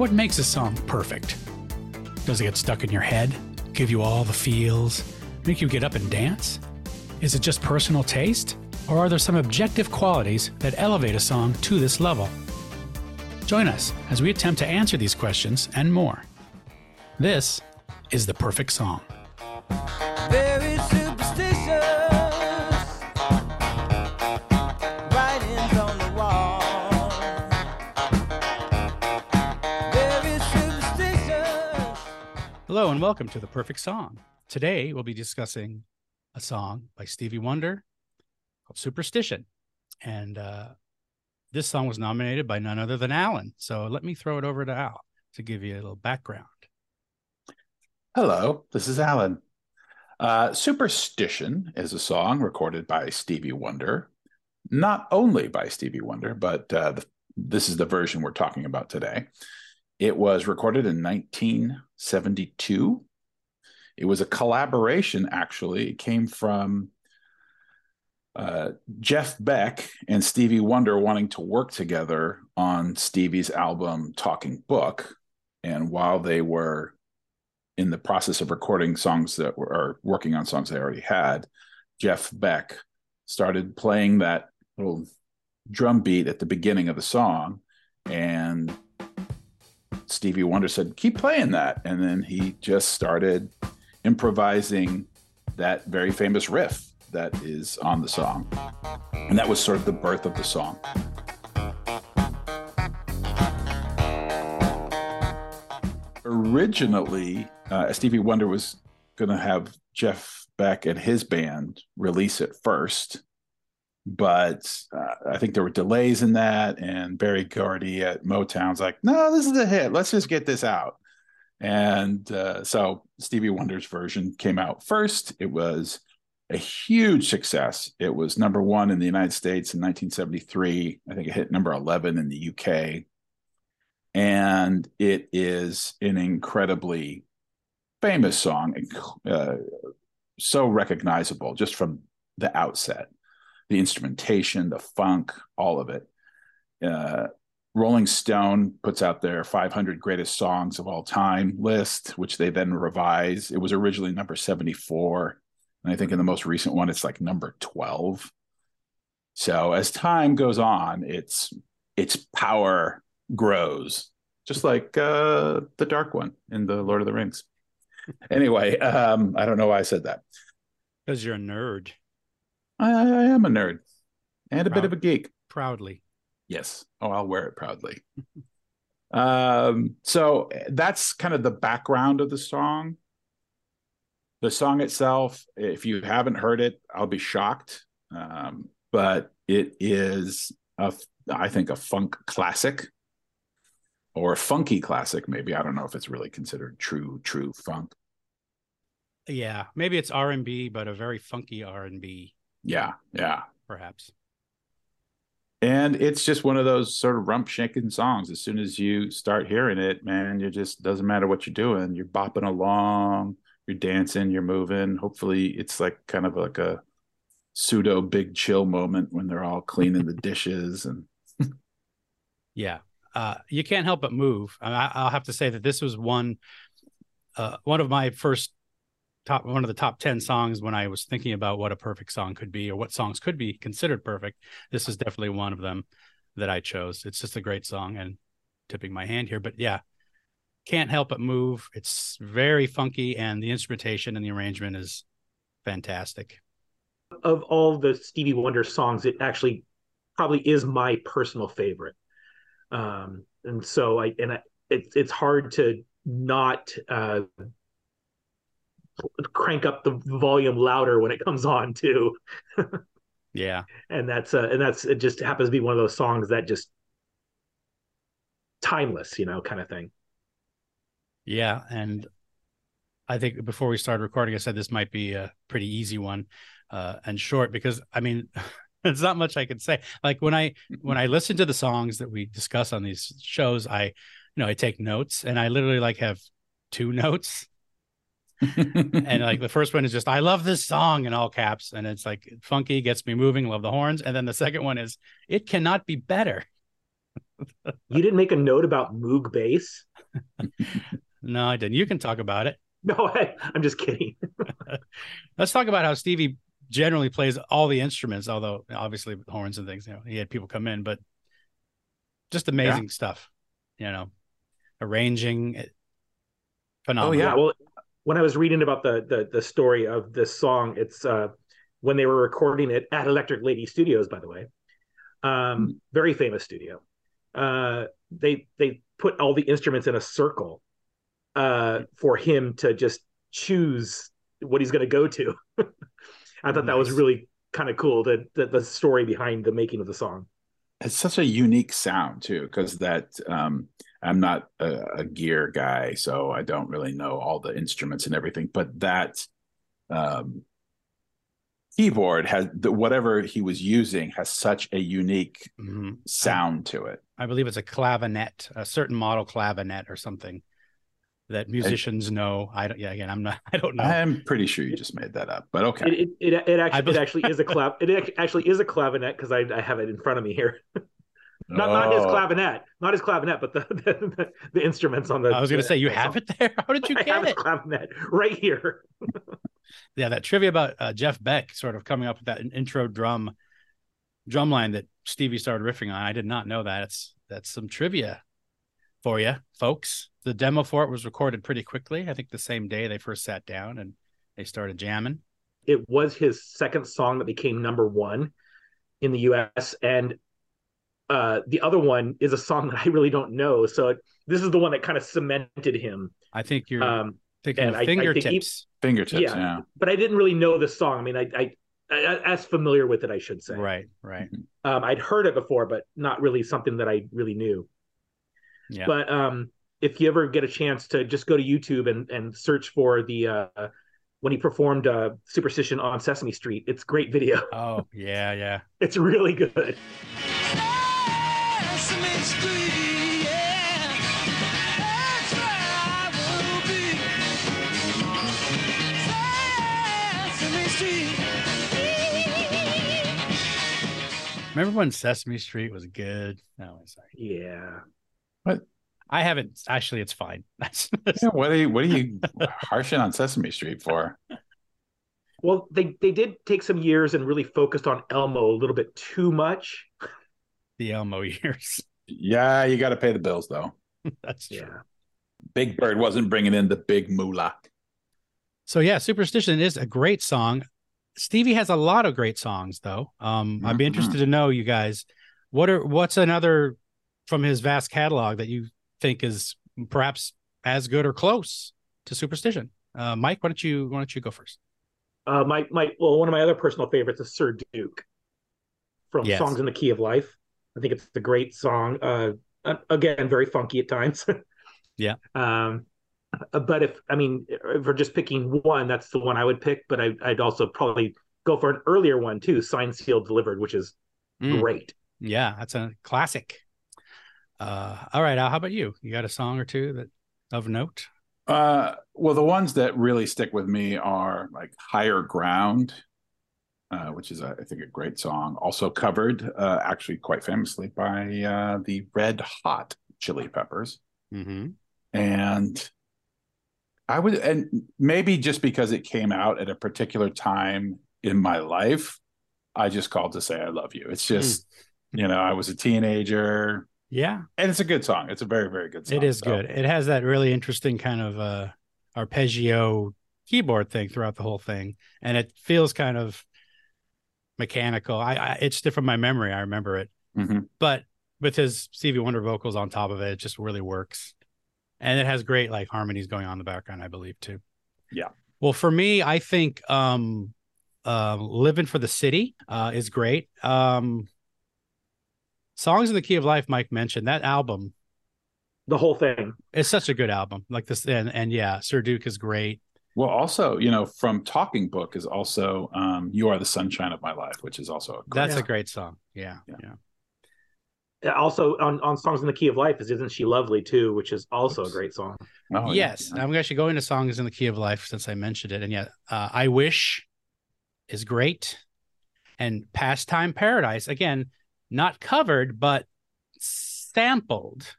What makes a song perfect? Does it get stuck in your head, give you all the feels, make you get up and dance? Is it just personal taste? Or are there some objective qualities that elevate a song to this level? Join us as we attempt to answer these questions and more. This is The Perfect Song. Hello and welcome to The Perfect Song. Today we'll be discussing a song by Stevie Wonder called Superstition. And uh, this song was nominated by none other than Alan. So let me throw it over to Al to give you a little background. Hello, this is Alan. Uh, Superstition is a song recorded by Stevie Wonder, not only by Stevie Wonder, but uh, the, this is the version we're talking about today. It was recorded in 1972. It was a collaboration, actually. It came from uh, Jeff Beck and Stevie Wonder wanting to work together on Stevie's album Talking Book. And while they were in the process of recording songs that were or working on songs they already had, Jeff Beck started playing that little drum beat at the beginning of the song. And Stevie Wonder said, Keep playing that. And then he just started improvising that very famous riff that is on the song. And that was sort of the birth of the song. Originally, uh, Stevie Wonder was going to have Jeff Beck and his band release it first. But uh, I think there were delays in that. And Berry Gordy at Motown's like, no, this is a hit. Let's just get this out. And uh, so Stevie Wonder's version came out first. It was a huge success. It was number one in the United States in 1973. I think it hit number 11 in the UK. And it is an incredibly famous song, uh, so recognizable just from the outset. The instrumentation, the funk, all of it. Uh, Rolling Stone puts out their 500 greatest songs of all time list, which they then revise. It was originally number 74 and I think in the most recent one, it's like number 12. So as time goes on, its its power grows, just like uh, the Dark One in the Lord of the Rings. Anyway, um, I don't know why I said that. Because you're a nerd. I, I am a nerd and a Proud. bit of a geek. Proudly. Yes. Oh, I'll wear it proudly. um, so that's kind of the background of the song. The song itself, if you haven't heard it, I'll be shocked. Um, but it is, a, I think, a funk classic or a funky classic. Maybe I don't know if it's really considered true, true funk. Yeah. Maybe it's R&B, but a very funky R&B, Yeah, yeah. perhaps. And it's just one of those sort of rump shaking songs. As soon as you start hearing it, man, you just doesn't matter what you're doing. You're bopping along, you're dancing, you're moving. Hopefully, it's like kind of like a pseudo big chill moment when they're all cleaning the dishes and Yeah. Uh, you can't help but move. I, I- I'll have to say that this was one, uh, one of my first top, one of the top 10 songs when I was thinking about what a perfect song could be or what songs could be considered perfect. This is definitely one of them that I chose. It's just a great song and tipping my hand here, but yeah, can't help but move. It's very funky and the instrumentation and the arrangement is fantastic. of all the Stevie Wonder songs, it actually probably is my personal favorite. Um, and so I and I, it's it's hard to not uh, crank up the volume louder when it comes on too. Yeah. And that's uh, and that's it. Just happens to be one of those songs that just timeless, you know, kind of thing. Yeah, and I think before we started recording, I said this might be a pretty easy one uh, and short because I mean, it's not much I can say. Like when I when I listen to the songs that we discuss on these shows, I you know I take notes and I literally like have two notes, and like the first one is just I love this song in all caps, and it's like funky, gets me moving, love the horns, and then the second one is it cannot be better. You didn't make a note about Moog bass. no, I didn't. You can talk about it. No, I, I'm just kidding. Let's talk about how Stevie generally plays all the instruments, although obviously with horns and things, you know, he had people come in, but just amazing stuff, you know, arranging it. Oh, Phenomenal. yeah. Well, when I was reading about the the the story of this song, it's uh when they were recording it at Electric Lady Studios, by the way. Um, very famous studio. Uh they they put all the instruments in a circle uh for him to just choose what he's gonna go to. I thought that was really kind of cool, the, the the story behind the making of the song. It's such a unique sound too because that um i'm not a, a gear guy so i don't really know all the instruments and everything but that um keyboard has the, whatever he was using has such a unique Mhm. sound to it I believe it's a clavinet, a certain model clavinet or something that musicians know. I don't. Yeah, again, I'm not. I don't know. i'm pretty sure you just made that up but okay It it, it, it actually it actually is a clav it actually is a clavinet because I, I have it in front of me here. not not his Oh. clavinet, not his clavinet, but the the, the instruments on the. I was going to say, you have it there. How did you I get have his it? clavinet right here. Yeah, that trivia about uh, Jeff Beck sort of coming up with that intro drum drum line that Stevie started riffing on. I did not know that. It's that's some trivia for you, folks. The demo for it was recorded pretty quickly. I think the same day they first sat down and they started jamming. It was his second song that became number one in the U.S. and uh, the other one is a song that I really don't know. So it, this is the one that kind of cemented him. I think you're Um, thinking and of I- I think he- fingertips. fingertips Yeah. yeah, but I didn't really know the song. I mean, I, I, I as familiar with it, I should say. right, right. um, I'd heard it before, but not really something that I really knew. Yeah. But um, if you ever get a chance to just go to YouTube and, and search for the uh, when he performed uh, Superstition on Sesame Street, it's great video. Oh, yeah, yeah. It's really good. Sesame Street, yeah. That's where I will be. Sesame Street. Remember when Sesame Street was good? No, sorry. Yeah. I haven't actually. It's fine. Yeah, what are you what are you harshing on sesame street for Well, they they did take some years and really focused on Elmo a little bit too much. the Elmo years. yeah you got to pay the bills though That's true. Yeah. big bird wasn't bringing in the big moolah So yeah, Superstition is a great song. Stevie has a lot of great songs though. Um I'd be Mhm. interested to know you guys what are what's another from his vast catalog that you think is perhaps as good or close to Superstition. Uh Mike, why don't you why don't you go first? Uh, my my well, one of my other personal favorites is Sir Duke from Yes. Songs in the Key of Life. I think it's a great song. Uh, again, very funky at times. Yeah. Um, but if I mean, if we're just picking one, that's the one I would pick. But I, I'd also probably go for an earlier one too, Signed, Sealed, Delivered, which is Mm, great. yeah, that's a classic. Uh all right, Al, how about you? You got a song or two that of note? Uh, well, the ones that really stick with me are like Higher Ground, uh, which is, a, I think, a great song. Also covered, uh, actually, quite famously by uh, the Red Hot Chili Peppers. Mm-hmm. And I would, and maybe just because it came out at a particular time in my life, I just called to say I love you. It's just, you know, I was a teenager, Yeah, and it's a good song. It's a very, very good song. It is So, good. It has that really interesting kind of uh arpeggio keyboard thing throughout the whole thing, and it feels kind of mechanical. I, I it's different from my memory. I remember it, mhm. but with his Stevie Wonder vocals on top of it, it just really works, and it has great like harmonies going on in the background. I believe too. Yeah. Well, for me, I think um, uh, "Living for the City" uh, is great. Um, Songs in the Key of Life, Mike mentioned that album The whole thing. it's such a good album. Like this, and and yeah, Sir Duke is great. Well, also, you know, from Talking Book is also um, "You Are the Sunshine of My Life," which is also a great That's a great song. Yeah, Yeah. yeah. Yeah, Also on, on Songs in the Key of Life is Isn't She Lovely too, which is also a great song. Oh, yeah. yes, I'm actually going to songs in the key of life since I mentioned it, and yeah, uh, I wish is great, and Pastime Paradise again, not covered but sampled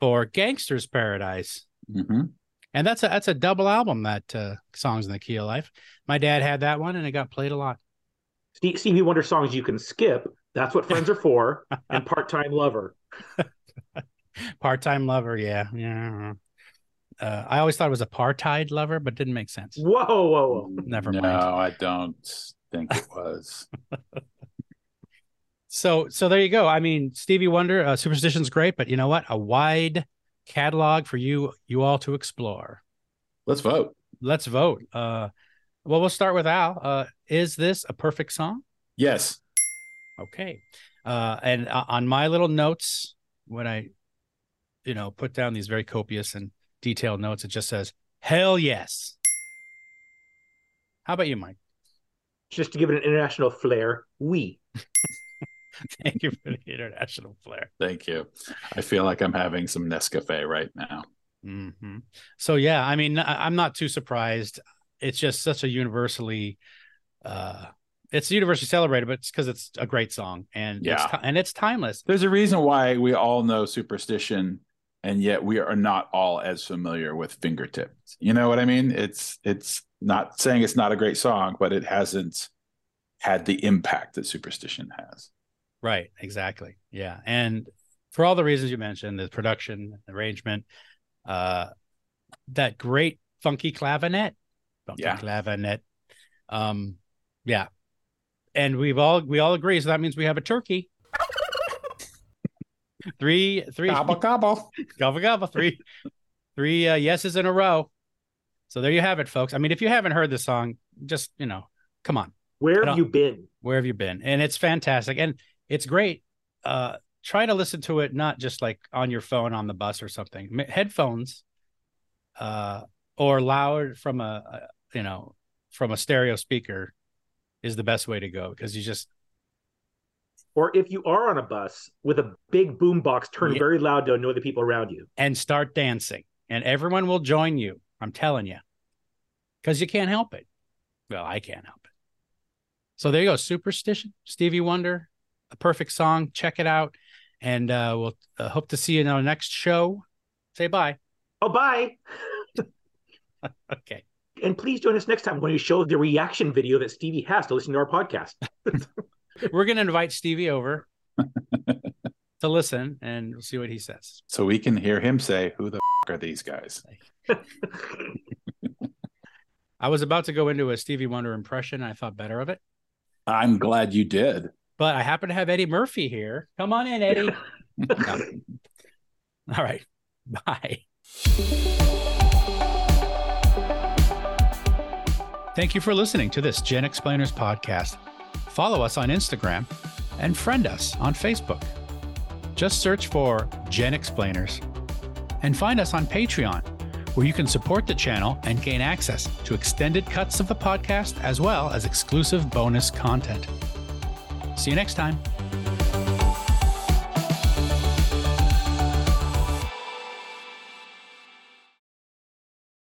for Gangsta's Paradise. hmm And that's a that's a double album that uh, songs in the key of life. My dad had that one and it got played a lot. Steve, Stevie Wonder songs you can skip. That's what friends are for. and part time lover. Part-time lover, yeah. Yeah. Uh, I always thought it was a partide lover, but didn't make sense. Whoa, whoa, whoa. Never no, mind. No, I don't think it was. So so there you go. I mean, Stevie Wonder, uh, Superstition's great, but you know what? A wide catalog for you you all to explore. Let's vote. Let's vote. Uh, well, we'll start with Al. Uh, is this a perfect song? Yes. Okay. Uh, and uh, on my little notes, when I, you know, put down these very copious and detailed notes, it just says, hell yes. How about you, Mike? Just to give it an international flair, we. Thank you for the international flair. Thank you. I feel like I'm having some Nescafe right now. hmm So, yeah, I mean, I- I'm not too surprised. It's just such a universally, uh, it's universally celebrated, but it's because it's a great song and Yeah. it's, and it's timeless. There's a reason why we all know superstition, and yet we are not all as familiar with fingertips. You know what I mean? It's it's not saying it's not a great song, but it hasn't had the impact that superstition has. Right, exactly. Yeah. And for all the reasons you mentioned, the production, arrangement, uh that great funky clavinet. Funky Yeah. clavinet. Um yeah. And we've all we all agree, so that means we have a turkey. three three Gobble gobble. gobble gobble, three three uh, yeses in a row. So there you have it, folks. I mean, if you haven't heard the song, just you know, come on Where have you been? where have you been and it's fantastic and it's great uh try to listen to it not just like on your phone on the bus or something headphones uh or loud from a, a you know from a stereo speaker is the best way to go because you just Or if you are on a bus with a big boom box, turn Yeah. very loud to annoy the people around you. and start dancing and everyone will join you i'm telling you because you can't help it well i can't help it so there you go superstition stevie wonder a perfect song check it out and uh, we'll uh, hope to see you in our next show say bye Oh, bye. okay And please join us next time when we show the reaction video that Stevie has to listen to our podcast. we're going to invite stevie over to listen and we'll see what he says So we can hear him say, "Who the f- are these guys?" i was about to go into a stevie wonder impression i thought better of it I'm glad you did. But i happen to have eddie murphy here come on in eddie No. All right. Bye. Thank you for listening to this Gen Explainers podcast. Follow us on Instagram and friend us on Facebook. Just search for Gen Explainers and find us on Patreon, where you can support the channel and gain access to extended cuts of the podcast as well as exclusive bonus content. See you next time.